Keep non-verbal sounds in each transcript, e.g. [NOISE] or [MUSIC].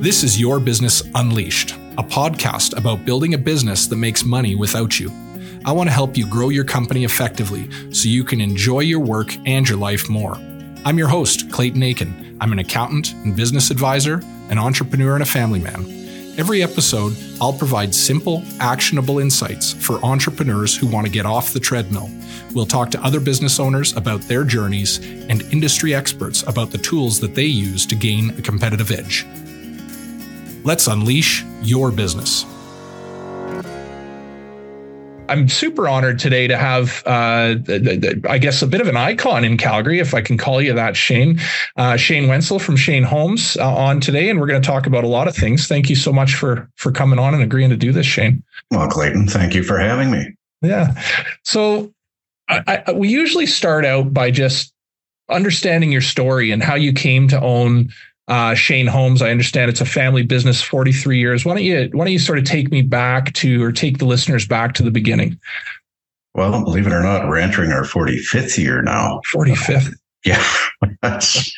This is Your Business Unleashed, a podcast about building a business that makes money without you. I want to help you grow your company effectively so you can enjoy your work and your life more. I'm your host, Clayton Achen. I'm an accountant and business advisor, an entrepreneur, and a family man. Every episode, I'll provide simple, actionable insights for entrepreneurs who want to get off the treadmill. We'll talk to other business owners about their journeys and industry experts about the tools that they use to gain a competitive edge. Let's unleash your business. I'm super honored today to have, uh, I guess, a bit of an icon in Calgary, if I can call you that, Shane. Uh, Shane Wenzel from Shane Homes uh, on today, and we're going to talk about a lot of things. Thank you so much for for coming on and agreeing to do this, Shane. Well, Clayton, thank you for having me. Yeah. So I, I, we usually start out by just understanding your story and how you came to own uh, Shane Homes. I understand it's a family business, 43 years. Why don't you why don't you sort of take me back to or take the listeners back to the beginning? Well, believe it or not, we're entering our 45th year now. 45th. [LAUGHS] Yeah, that's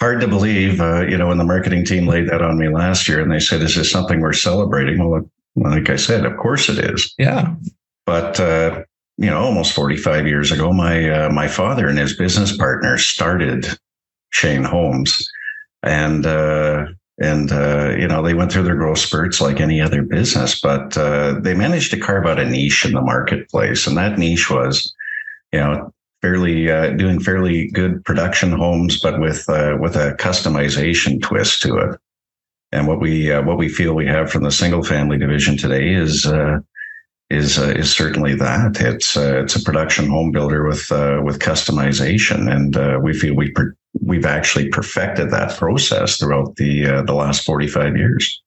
hard to believe. Uh, you know, when the marketing team laid that on me last year and they said, this "Is this something we're celebrating?" Well, like I said, of course it is. Yeah. But uh, you know, almost 45 years ago, my uh, my father and his business partner started Shane Homes, and uh, and uh, you know they went through their growth spurts like any other business, but uh, they managed to carve out a niche in the marketplace, and that niche was, you know, fairly uh, doing fairly good production homes, but with uh, with a customization twist to it. And what we uh, what we feel we have from the single family division today is is uh, is certainly that. It's uh, it's a production home builder with uh, with customization, and we feel we per- we've actually perfected that process throughout the uh, the last forty five years.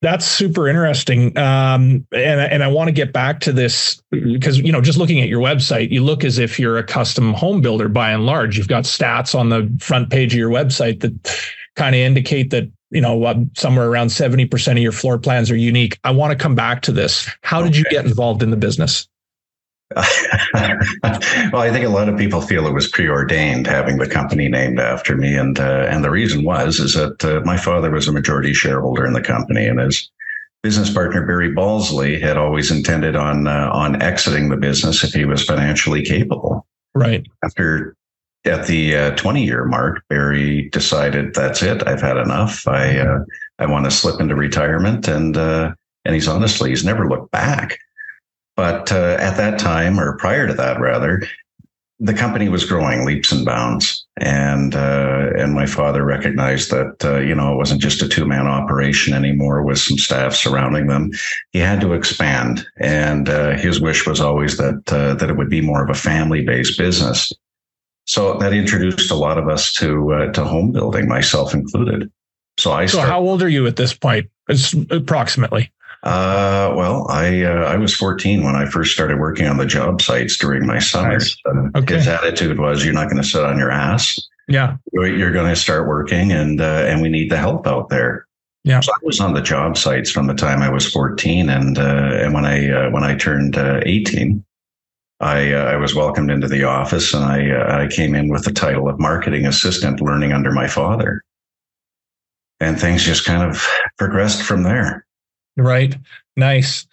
That's super interesting, um, and and I want to get back to this because you know just looking at your website, you look as if you're a custom home builder by and large. You've got stats on the front page of your website that kind of indicate that you know somewhere around 70% of your floor plans are unique. I want to come back to this. How did you get involved in the business [LAUGHS] well, I think a lot of people feel it was preordained having the company named after me, and uh, and the reason was is that uh, my father was a majority shareholder in the company, and his business partner Barry Balsley had always intended on uh, on exiting the business if he was financially capable. Right after at the uh, 20 year mark, Barry decided that's it. I've had enough. I uh, I want to slip into retirement, and uh, and he's honestly he's never looked back. But uh, at that time, or prior to that, rather, the company was growing leaps and bounds, and uh, and my father recognized that uh, you know it wasn't just a two man operation anymore with some staff surrounding them. He had to expand, and his wish was always that that it would be more of a family based business. So that introduced a lot of us to uh, to home building, myself included. So I. So how old are you at this point? It's approximately. Uh, well, I uh, I was 14 when I first started working on the job sites during my summers. Nice. Uh, okay. His attitude was, "You're not going to sit on your ass. Yeah, you're going to start working, and uh, and we need the help out there." Yeah. So I was on the job sites from the time I was 14, and uh, and when I uh, when I turned 18, I, uh, I was welcomed into the office and I, uh, I came in with the title of marketing assistant, learning under my father. And things just kind of progressed from there. Right. Nice.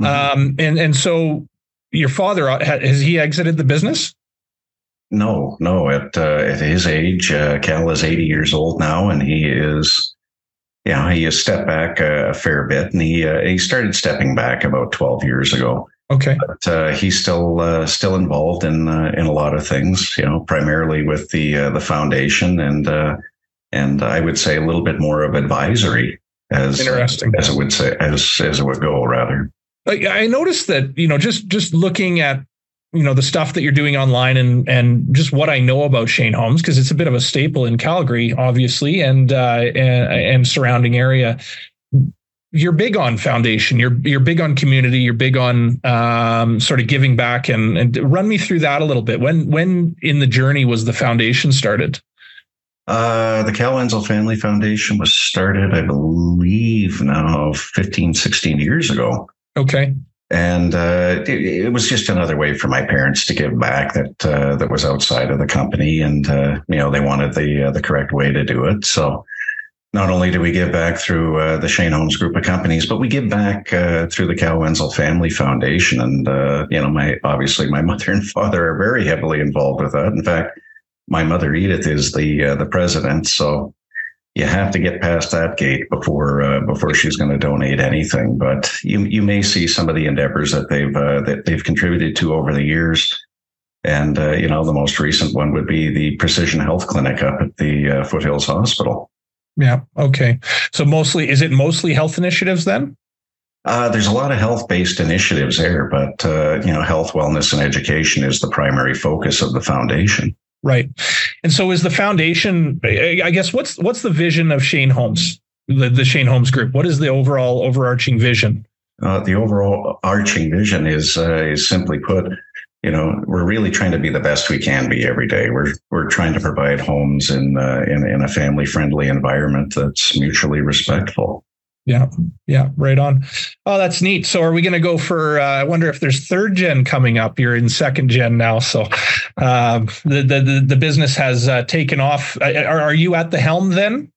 Mm-hmm. Um, and, and so your father, uh, has he exited the business? No, no. At, uh, at his age, uh, Cal is 80 years old now and he is, yeah, he has stepped back a, a fair bit and he, uh, he started stepping back about 12 years ago. Okay, but uh, he's still uh, still involved in uh, in a lot of things. You know, primarily with the uh, the foundation and uh, and I would say a little bit more of advisory as interesting as it would say as as it would go rather. I noticed that you know just just looking at you know the stuff that you're doing online and and just what I know about Shane Homes because it's a bit of a staple in Calgary, obviously, and uh, and, and surrounding area you're big on foundation. You're you're big on community. You're big on um, sort of giving back and and run me through that a little bit. When when in the journey was the foundation started? Uh, the Cal Wenzel Family Foundation was started, I believe, now 15, 16 years ago. Okay. And uh, it, it, was just another way for my parents to give back that uh, that was outside of the company, and uh, you know they wanted the uh, the correct way to do it. So not only do we give back through uh, the Shane Homes group of companies, but we give back uh, through the Cal Wenzel Family Foundation. And uh, you know, my obviously my [LAUGHS] mother and father are very heavily involved with that. In fact, my mother Edith is the uh, the president, so you have to get past that gate before uh, before she's going to donate anything. But you you may see some of the endeavors that they've uh, that they've contributed to over the years. And you know, the most recent one would be the Precision Health Clinic up at the Foothills Hospital. Yeah. Okay. So mostly, is it mostly health initiatives then? Uh, there's a lot of health-based initiatives there, but uh, you know, health, wellness, and education is the primary focus of the foundation. Right. And so, is the foundation? I guess what's what's the vision of Shane Homes, the, the Shane Homes Group? What is the overall overarching vision? Uh, the overall arching vision is uh, is simply put, you know, we're really trying to be the best we can be every day. We're we're trying to provide homes in uh, in, in a family friendly environment that's mutually respectful. Yeah, yeah, right on. Oh, that's neat. So, are we going to go for? Uh, I wonder if there's third gen coming up. You're in second gen now, so uh, the, the the business has uh, taken off. Are, are you at the helm then?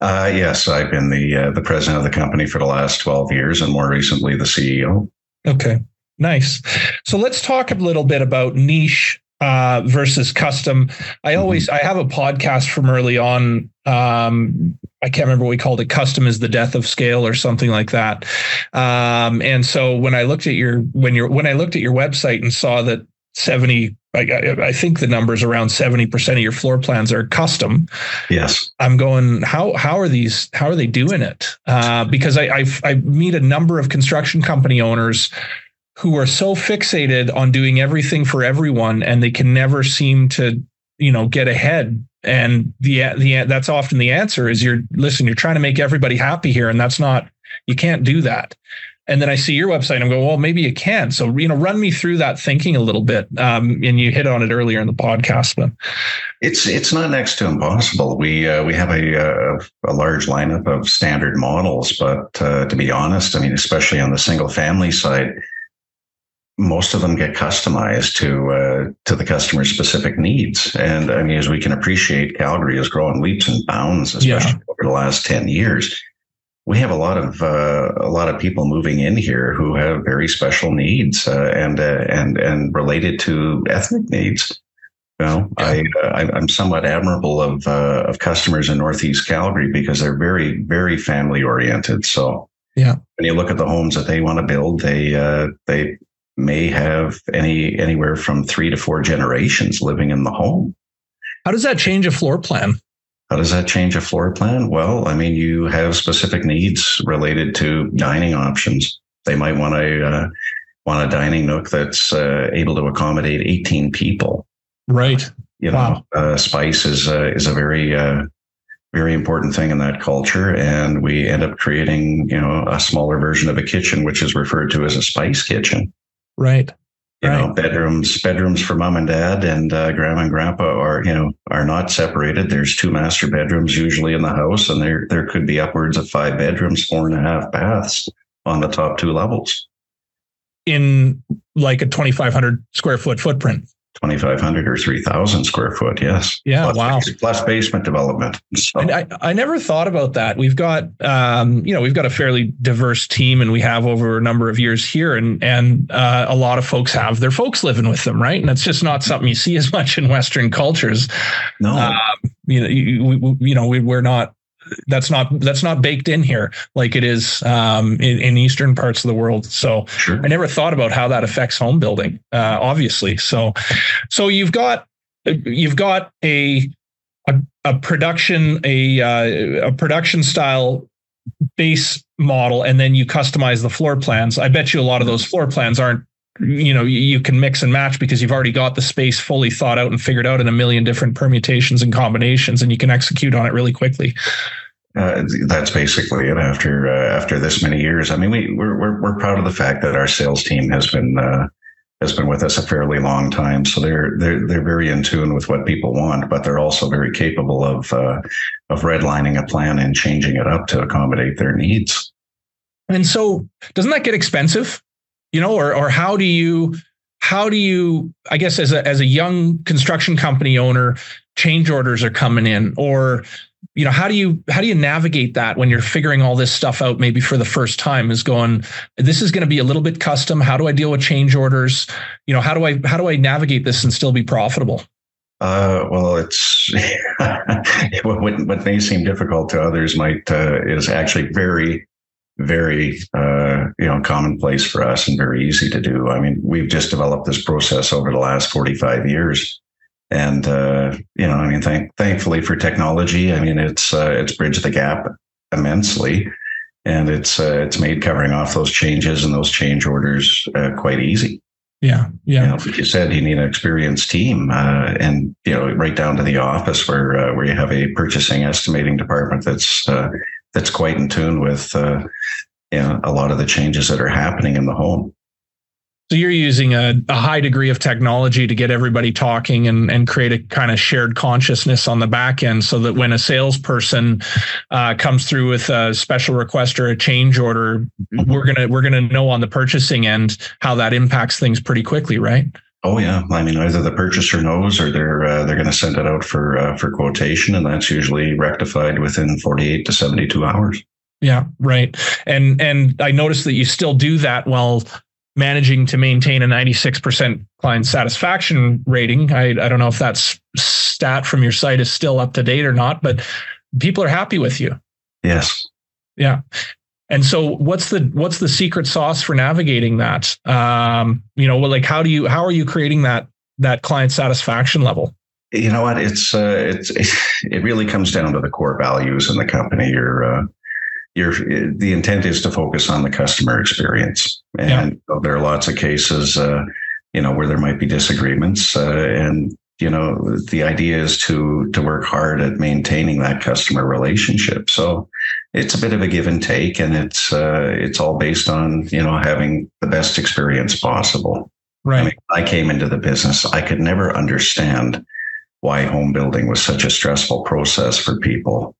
Uh, yes, I've been the uh, the president of the company for the last twelve years, and more recently the CEO. Okay, Nice. So let's talk a little bit about niche uh, versus custom. I mm-hmm. always I have a podcast from early on. Um, I can't remember what we called it. Custom is the death of scale or something like that. Um, and so when I looked at your when you when I looked at your website and saw that seventy. I, I think the numbers around 70% of your floor plans are custom. Yes. I'm going, how, how are these, how are they doing it? Uh, because I, I, I meet a number of construction company owners who are so fixated on doing everything for everyone and they can never seem to you know get ahead and the the that's often the answer is you're listen you're trying to make everybody happy here and that's not you can't do that and then I see your website and I'm going, well, maybe you can. So, you know, run me through that thinking a little bit. Um, and you hit on it earlier in the podcast, but it's it's not next to impossible. We uh, we have a, a, a large lineup of standard models, but uh, to be honest, I mean, especially on the single family side, most of them get customized to uh, to the customer's specific needs. And I mean, as we can appreciate, Calgary has grown leaps and bounds, especially yeah. over the last ten years. We have a lot of uh, a lot of people moving in here who have very special needs uh, and uh, and and related to ethnic needs. You know, yeah. Uh, I I'm somewhat admirable of uh, of customers in Northeast Calgary because they're very very family oriented. So yeah, when you look at the homes that they want to build, they they may have any anywhere from three to four generations living in the home. How does that change a floor plan? How does that change a floor plan? Well, I mean, you have specific needs related to dining options. They might want a uh, want a dining nook that's uh, able to accommodate 18 people. Right. You know, wow. uh, spice is uh, is a very uh, very important thing in that culture, and we end up creating you know a smaller version of a kitchen, which is referred to as a spice kitchen. Right. You right. know, bedrooms, bedrooms for mom and dad and uh, grandma and grandpa are, you know, are not separated. There's two master bedrooms usually in the house, and there there could be upwards of five bedrooms, four and a half baths on the top two levels. In like a 2,500 square foot footprint. 2,500 or 3,000 square foot. Yes. Yeah. Plus, wow. Plus basement development. So. And I, I never thought about that. We've got, um, you know, we've got a fairly diverse team and we have over a number of years here and, and, uh, a lot of folks have their folks living with them. Right. And that's just not something you see as much in Western cultures. No. Um, you know, you, you know, we, we're not, that's not that's not baked in here like it is um, in, in, eastern parts of the world. So sure. I never thought about how that affects home building. Uh, obviously, so so you've got you've got a a, a production a uh, a production style base model, and then you customize the floor plans. I bet you a lot of those floor plans aren't you know you can mix and match because you've already got the space fully thought out and figured out in a million different permutations and combinations and you can execute on it really quickly. Uh, that's basically it after uh, after this many years. I mean we we're, we're, we're proud of the fact that our sales team has been uh, has been with us a fairly long time. So they're they're they're very in tune with what people want but they're also very capable of uh, of redlining a plan and changing it up to accommodate their needs. And so doesn't that get expensive you know, or or how do you how do you I guess as a as a young construction company owner, change orders are coming in, or you know how do you how do you navigate that when you're figuring all this stuff out maybe for the first time is going this is going to be a little bit custom. How do i deal with change orders? You know how do i how do i navigate this and still be profitable? Uh, well, it's what, what may seem difficult to others might uh, is actually very, very uh, you know commonplace for us and very easy to do. I mean, we've just developed this process over the last forty five years, and uh, you know, I mean, thank, thankfully for technology, I mean, it's uh, it's bridged the gap immensely, and it's uh, it's made covering off those changes and those change orders quite easy. Yeah, yeah. You know, like you said, you need an experienced team, uh, and you know, right down to the office where uh, where you have a purchasing estimating department that's uh, that's quite in tune with uh, you know a lot of the changes that are happening in the home. So you're using a, a, high degree of technology to get everybody talking and, and create a kind of shared consciousness on the back end so that when a salesperson uh, comes through with a special request or a change order, mm-hmm. we're gonna we're gonna know on the purchasing end how that impacts things pretty quickly, right? Oh yeah, I mean either the purchaser knows or they're uh, they're going to send it out for uh, for quotation, and that's usually rectified within 48 to 72 hours. Yeah, right. And and I noticed that you still do that while managing to maintain a 96% client satisfaction rating. I, I don't know if that stat from your site is still up to date or not, but people are happy with you. Yes. Yeah. And so what's the what's the secret sauce for navigating that? Um, you know, like how do you how are you creating that that client satisfaction level? You know what? It's uh, it's [LAUGHS] it really comes down to the core values in the company. You're uh, your the intent is to focus on the customer experience, and yeah. there are lots of cases, uh, you know, where there might be disagreements, uh, and you know, the idea is to to work hard at maintaining that customer relationship. So it's a bit of a give and take, and it's uh, it's all based on you know having the best experience possible. Right. I, mean, I came into the business. I could never understand why home building was such a stressful process for people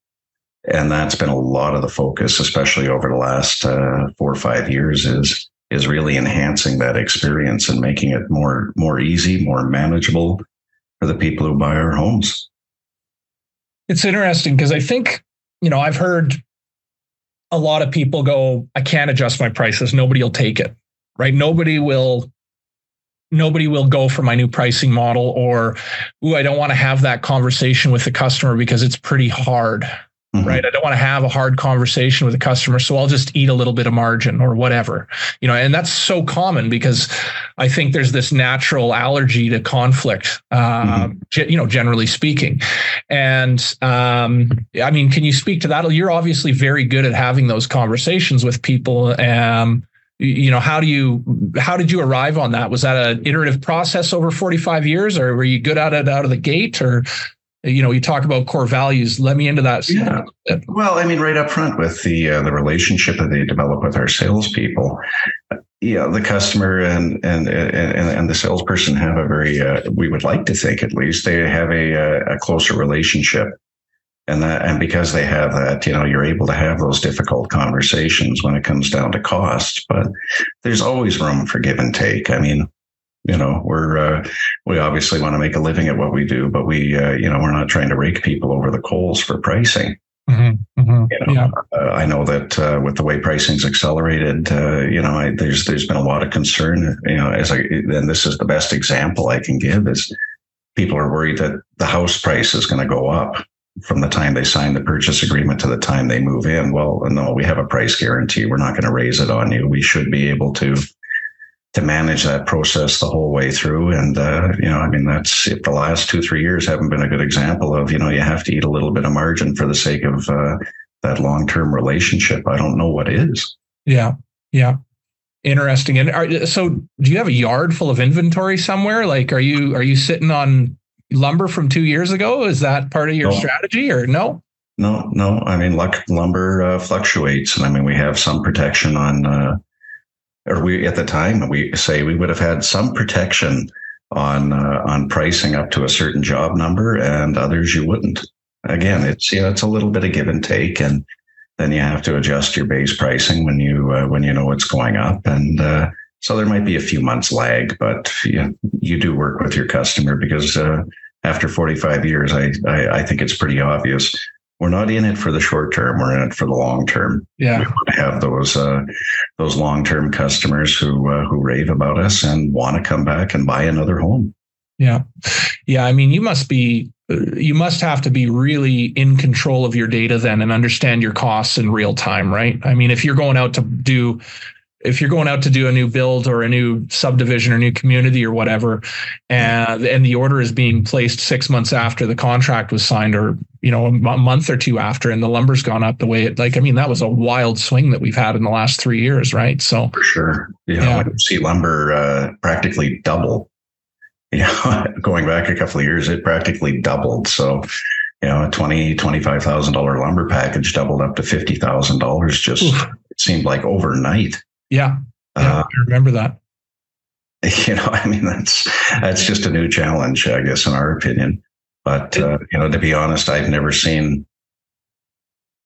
and that's been a lot of the focus, especially over the last uh, four or five years, is is really enhancing that experience and making it more more easy, more manageable for the people who buy our homes. It's interesting because I think you know I've heard a lot of people go, "I can't adjust my prices. Nobody will take it." Right? Nobody will nobody will go for my new pricing model or ooh i don't want to have that conversation with the customer because it's pretty hard Mm-hmm. Right. I don't want to have a hard conversation with a customer. So I'll just eat a little bit of margin or whatever, you know, and that's so common because I think there's this natural allergy to conflict, uh, mm-hmm. you know, generally speaking. And um, I mean, can you speak to that? You're obviously very good at having those conversations with people. Um, you know how do you how did you arrive on that was that an iterative process over 45 years or were you good at it out of the gate or you know you talk about core values. Let me into that yeah. well i mean right up front with the uh, the relationship that they develop with our salespeople yeah the customer and and and, and the salesperson have a very uh, we would like to think at least they have a, uh, a closer relationship. And that and because they have that you know you're able to have those difficult conversations when it comes down to cost but there's always room for give and take. I mean you know we're uh, we obviously want to make a living at what we do but we uh, you know we're not trying to rake people over the coals for pricing mm-hmm, mm-hmm, you know, yeah. uh, I know that uh, with the way pricing's accelerated, uh, you know, I, there's there's been a lot of concern. You know, as I and this is the best example I can give is people are worried that the house price is going to go up from the time they sign the purchase agreement to the time they move in. Well, no, we have a price guarantee. We're not going to raise it on you. We should be able to to manage that process the whole way through. And, uh, you know, I mean, that's if the last two, three years haven't been a good example of, you know, you have to eat a little bit of margin for the sake of uh, that long term relationship. I don't know what is. Yeah. Yeah. Interesting. And are, so do you have a yard full of inventory somewhere? Like, are you, are you sitting on lumber from two years ago? Is that part of your no. strategy or no? No, no. I mean, lumber uh, fluctuates. And I mean, we have some protection on, uh, or we at the time we say we would have had some protection on uh, on pricing up to a certain job number, and others you wouldn't. Again, it's yeah, it's a little bit of give and take, and then you have to adjust your base pricing when you uh, when you know it's going up, and uh, so there might be a few months lag, but you you do work with your customer because uh, after 45 years, I, I I think it's pretty obvious we're not in it for the short term. We're in it for the long term. Yeah, we want to have those uh, those long term customers who uh, who rave about us and want to come back and buy another home. Yeah, yeah. I mean, you must be you must have to be really in control of your data then and understand your costs in real time, right? I mean, if you're going out to do if you're going out to do a new build or a new subdivision or new community or whatever, and and the order is being placed six months after the contract was signed, or you know a month or two after, and the lumber's gone up the way it like I mean that was a wild swing that we've had in the last three years, right? So for sure, yeah, yeah. see lumber uh, practically double. [LAUGHS] You know, going back a couple of years, it practically doubled. So you know, a twenty twenty five thousand dollar lumber package doubled up to fifty thousand dollars. Just Oof. it seemed like overnight. Yeah. yeah uh, I remember that. [LAUGHS] You know, I mean, that's that's just a new challenge, I guess, in our opinion. But uh, you know, to be honest, I've never seen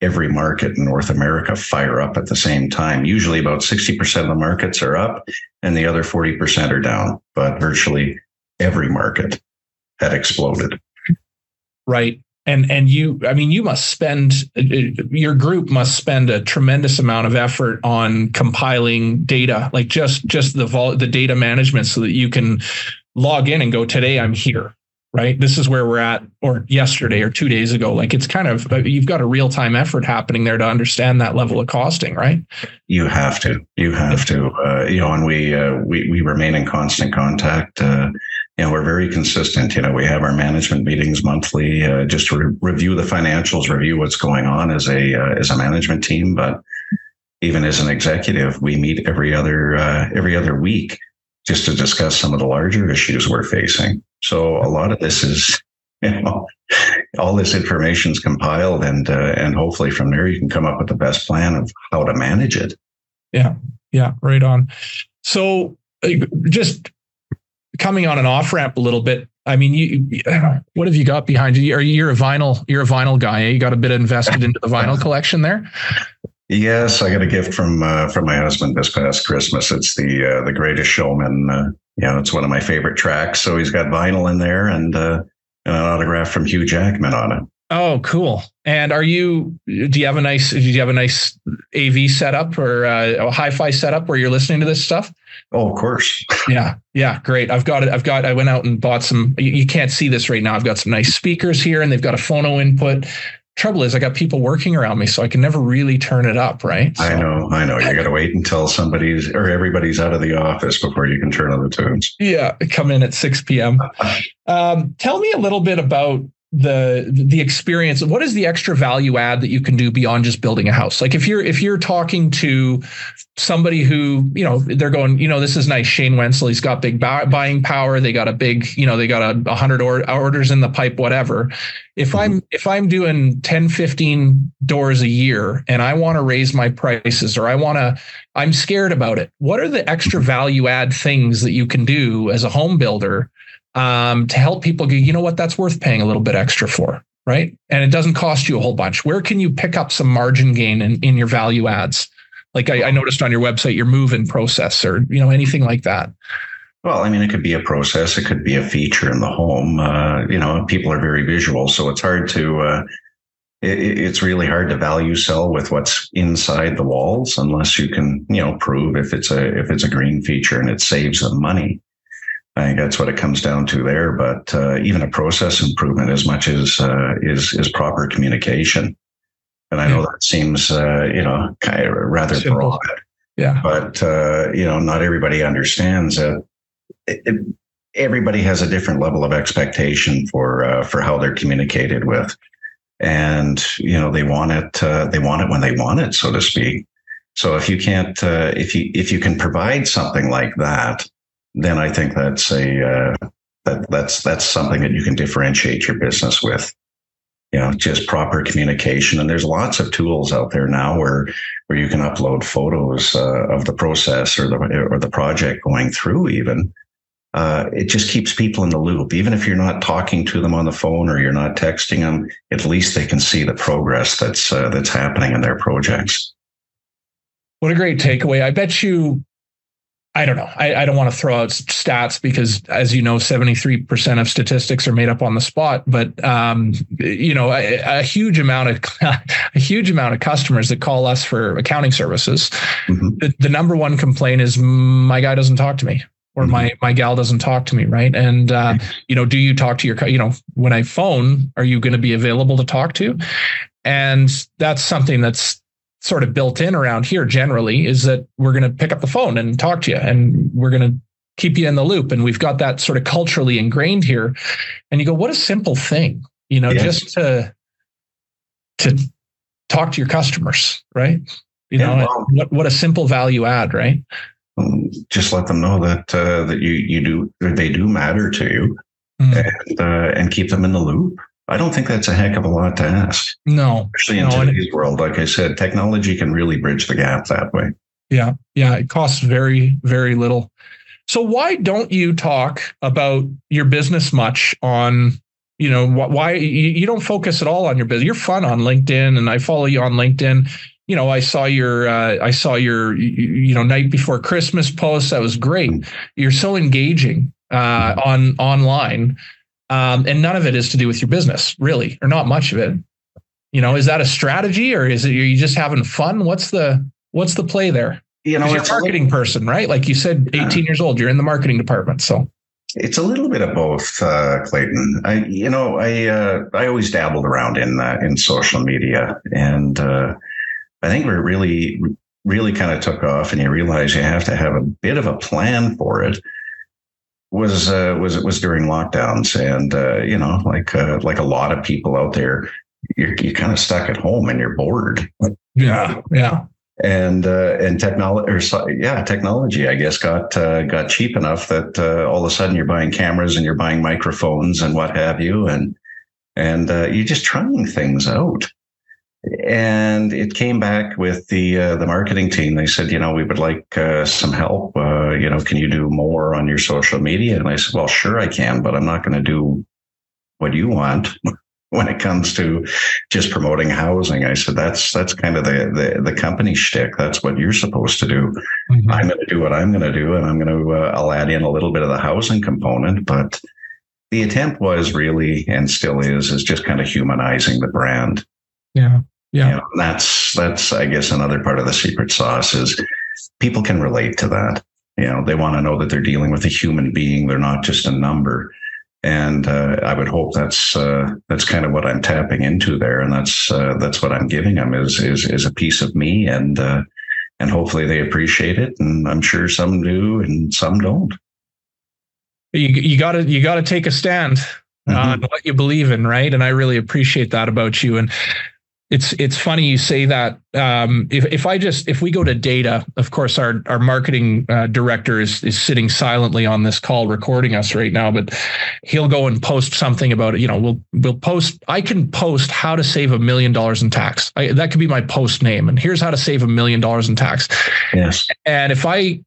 every market in North America fire up at the same time. Usually, about sixty percent of the markets are up, and the other forty percent are down. But virtually every market had exploded. Right and and you i mean you must spend your group must spend a tremendous amount of effort on compiling data like just just the vol- the data management so that you can log in and go today i'm here right? This is where we're at or yesterday or two days ago. Like it's kind of you've got a real-time effort happening there to understand that level of costing right? You have to. You have to uh, you know and we uh, we we remain in constant contact uh, know, we're very consistent. You know, we have our management meetings monthly, uh, just to re- review the financials, review what's going on as a uh, as a management team. But even as an executive, we meet every other uh, every other week just to discuss some of the larger issues we're facing. So a lot of this is, [LAUGHS] you know, all this information is compiled, and uh, and hopefully from there you can come up with the best plan of how to manage it. Yeah, yeah, right on. So uh, just coming on an off ramp a little bit. I mean, you, what have you got behind you? Are you you're a vinyl? You're a vinyl guy. Eh? You got a bit invested into the vinyl collection there. Yes, I got a gift from uh, from my husband this past Christmas. It's the uh, the Greatest Showman. Uh, you know, it's one of my favorite tracks. So he's got vinyl in there and, uh, and an autograph from Hugh Jackman on it. Oh, cool. And are you? Do you have a nice? Do you have a nice AV setup or uh, a hi-fi setup where you're listening to this stuff? Oh, of course. yeah, yeah, great. I've got it. I've got. I went out and bought some. You, you can't see this right now. I've got some nice speakers here, and they've got a phono input. Trouble is, I got people working around me, so I can never really turn it up. Right? So, I know. I know. You got to wait until somebody's or everybody's out of the office before you can turn on the tunes. Yeah, come in at six p.m. [LAUGHS] um, tell me a little bit about the the experience what is the extra value add that you can do beyond just building a house like if you're if you're talking to somebody who you know they're going you know this is nice shane wenzel he's got big buying power they got a big you know they got a 100 or, orders in the pipe whatever if i'm mm-hmm. if i'm doing 10 15 doors a year and i want to raise my prices or i want to i'm scared about it what are the extra value add things that you can do as a home builder um, to help people go, you know what, that's worth paying a little bit extra for, right? And it doesn't cost you a whole bunch. Where can you pick up some margin gain in, in your value adds? Like I, I noticed on your website, your move-in process or, you know, anything like that. Well, I mean, it could be a process. It could be a feature in the home. Uh, you know, people are very visual, so it's hard to. Uh, it, it's really hard to value sell with what's inside the walls unless you can, you know, prove if it's a if it's a green feature and it saves them money. I think that's what it comes down to there. But uh, even a process improvement, as much as uh, is is proper communication, and I know that seems uh, you know kind of rather Simple. broad. Yeah. But uh, you know, not everybody understands that. It, it, everybody has a different level of expectation for uh, for how they're communicated with, and you know they want it. Uh, they want it when they want it, so to speak. So if you can't, if you if you can provide something like that then I think that's a uh, that that's that's something that you can differentiate your business with. You know, just proper communication, and there's lots of tools out there now where where you can upload photos uh, of the process or the or the project going through. Even uh, it just keeps people in the loop. Even if you're not talking to them on the phone or you're not texting them, at least they can see the progress that's uh, that's happening in their projects. What a great takeaway! I bet you I don't know. I, I don't want to throw out stats because, as you know, 73% of statistics are made up on the spot. But, um, you know, a, a, huge amount of [LAUGHS] a huge amount of customers that call us for accounting services. Mm-hmm. The, the, number one complaint is my guy doesn't talk to me or mm-hmm. my my gal doesn't talk to me, right? And uh, you know, do you talk to your you know when I phone, are you going to be available to talk to? And that's something that's sort of built in around here generally is that we're going to pick up the phone and talk to you and we're going to keep you in the loop. And we've got that sort of culturally ingrained here. And you go what a simple thing you know yes. just to to talk to your customers right? You yeah, know well, what what a simple value add right? just let them know that uh, that you you do they do matter to you mm. and uh, and keep them in the loop I don't think that's a heck of a lot to ask. No, especially in no, today's world. Like I said, technology can really bridge the gap that way. Yeah, yeah, it costs very, very little. So why don't you talk about your business much on? You know why you don't focus at all on your business. You're fun on LinkedIn, and I follow you on LinkedIn. You know, I saw your uh, I saw your you know night before Christmas post. That was great. You're so engaging uh, on online um, and none of it is to do with your business, really, or not much of it. You know, is that a strategy, or is it are you just having fun? What's the what's the play there? You know, you're a marketing little, person, right? Like you said, 18 uh, years old, you're in the marketing department, so it's a little bit of both, uh, Clayton. I, you know, I uh, I always dabbled around in uh, in social media, and uh, I think we really really kind of took off, and you realize you have to have a bit of a plan for it was uh, was it was during lockdowns, and uh, you know, like uh, like a lot of people out there, you're you kind of stuck at home and you're bored. Yeah, yeah. And uh, and technology, or yeah, technology, I guess, got uh, got cheap enough that uh, all of a sudden you're buying cameras and you're buying microphones and what have you, and and you're just trying things out and it came back with the uh, the marketing team. They said, you know, we would like uh, some help. Uh, you know, can you do more on your social media? And I said, well, sure, I can, but I'm not going to do what you want [LAUGHS] when it comes to just promoting housing. I said, that's that's kind of the the, the company shtick. That's what you're supposed to do. Mm-hmm. I'm going to do what I'm going to do, and I'm going to uh, I'll add in a little bit of the housing component, but. The attempt was really, and still is, is just kind of humanizing the brand. Yeah. Yeah. You know, that's that's I guess another part of the secret sauce is people can relate to that. You know, they want to know that they're dealing with a human being. They're not just a number. And uh, I would hope that's uh, that's kind of what I'm tapping into there, and that's uh, that's what I'm giving them is is is a piece of me, and uh, and hopefully they appreciate it, and I'm sure some do and some don't. You you got to you got to take a stand mm-hmm. on what you believe in, right? And I really appreciate that about you. And it's it's funny you say that. Um, if if I just if we go to data, of course our our marketing uh, director is is sitting silently on this call recording us right now, but he'll go and post something about it. You know, we'll we'll post. I can post how to save a million dollars in tax. I, that could be my post name, and here's how to save a million dollars in tax. Yes. And if I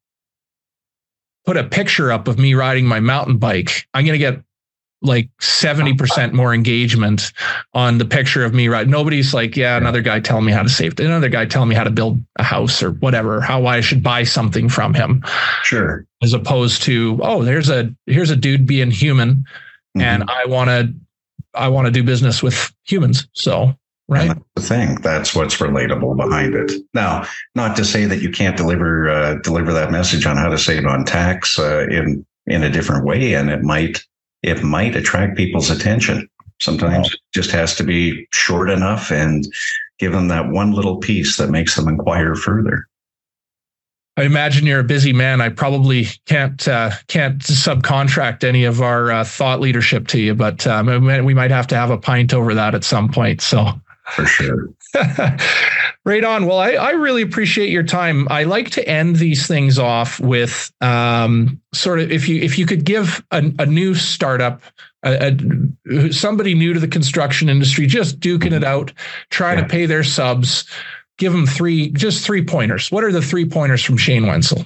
put a picture up of me riding my mountain bike, I'm going to get like 70% more engagement on the picture of me right? Nobody's like yeah another guy telling me how to save another guy telling me how to build a house or whatever how i should buy something from him. Sure. As opposed to oh there's a here's a dude being human mm-hmm. and i want to i want to do business with humans so right? the thing. That's what's relatable behind it. Now not to say that you can't deliver uh, deliver that message on how to save on tax uh, in in a different way and it might it might attract people's attention. Sometimes wow. it just has to be short enough and give them that one little piece that makes them inquire further. I imagine you're a busy man. I probably can't uh, can't subcontract any of our uh, thought leadership to you, but um, we might have to have a pint over that at some point. So for sure. [LAUGHS] right on. Well, I, I really appreciate your time. I like to end these things off with um, sort of if you if you could give a, a new startup, a, a, somebody new to the construction industry, just duking it out, trying yeah. to pay their subs, give them three just three pointers. What are the three pointers from Shane Wenzel?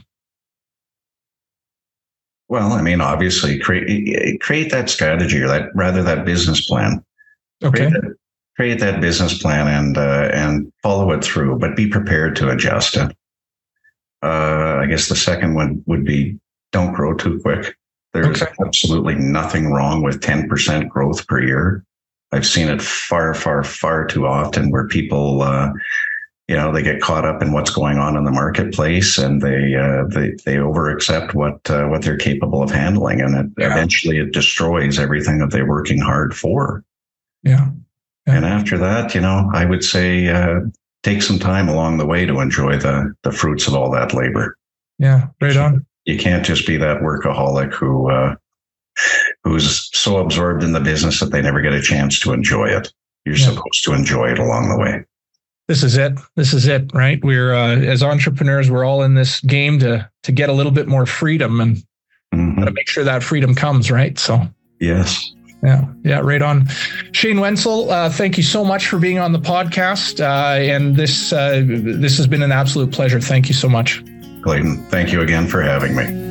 Well, I mean, obviously, create create that strategy or that rather that business plan. Okay. Create that, create that business plan and uh, and follow it through, but be prepared to adjust it. Uh, I guess the second one would be don't grow too quick. There's Okay. absolutely nothing wrong with 10% growth per year. I've seen it far, far, far too often where people, uh, you know, they get caught up in what's going on in the marketplace and they uh, they they over accept what uh, what they're capable of handling, and it, Yeah. eventually it destroys everything that they're working hard for. Yeah. And after that, you know, I would say uh, take some time along the way to enjoy the the fruits of all that labor. Yeah. Right on. You can't just be that workaholic who uh, who's so absorbed in the business that they never get a chance to enjoy it. You're Yeah. supposed to enjoy it along the way. This is it. This is it, right? We're uh, as entrepreneurs, we're all in this game to to get a little bit more freedom and Mhm. to make sure that freedom comes, right? So Yes. Yeah, yeah, right on. Shane Wenzel, uh, thank you so much for being on the podcast, uh, and this uh, this has been an absolute pleasure. Thank you so much. Clayton, thank you again for having me.